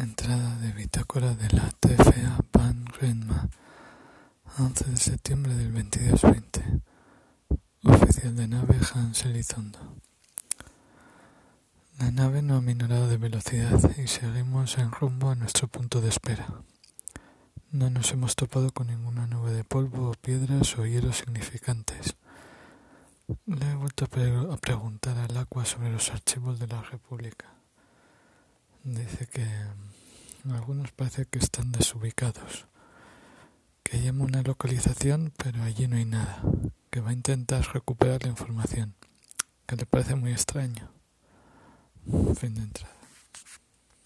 Entrada de bitácora de la TFA Pan Grenma, 11 de septiembre del 2220. Oficial de nave Hans Elizondo. La nave no ha minorado de velocidad y seguimos en rumbo a nuestro punto de espera. No nos hemos topado con ninguna nube de polvo piedras o hielos significantes. Le he vuelto a, preguntar al Aqua sobre los archivos de la República. Dice que algunos parece que están desubicados. Que llama una localización, pero allí no hay nada. Que va a intentar recuperar la información. Que le parece muy extraño. Fin de entrada.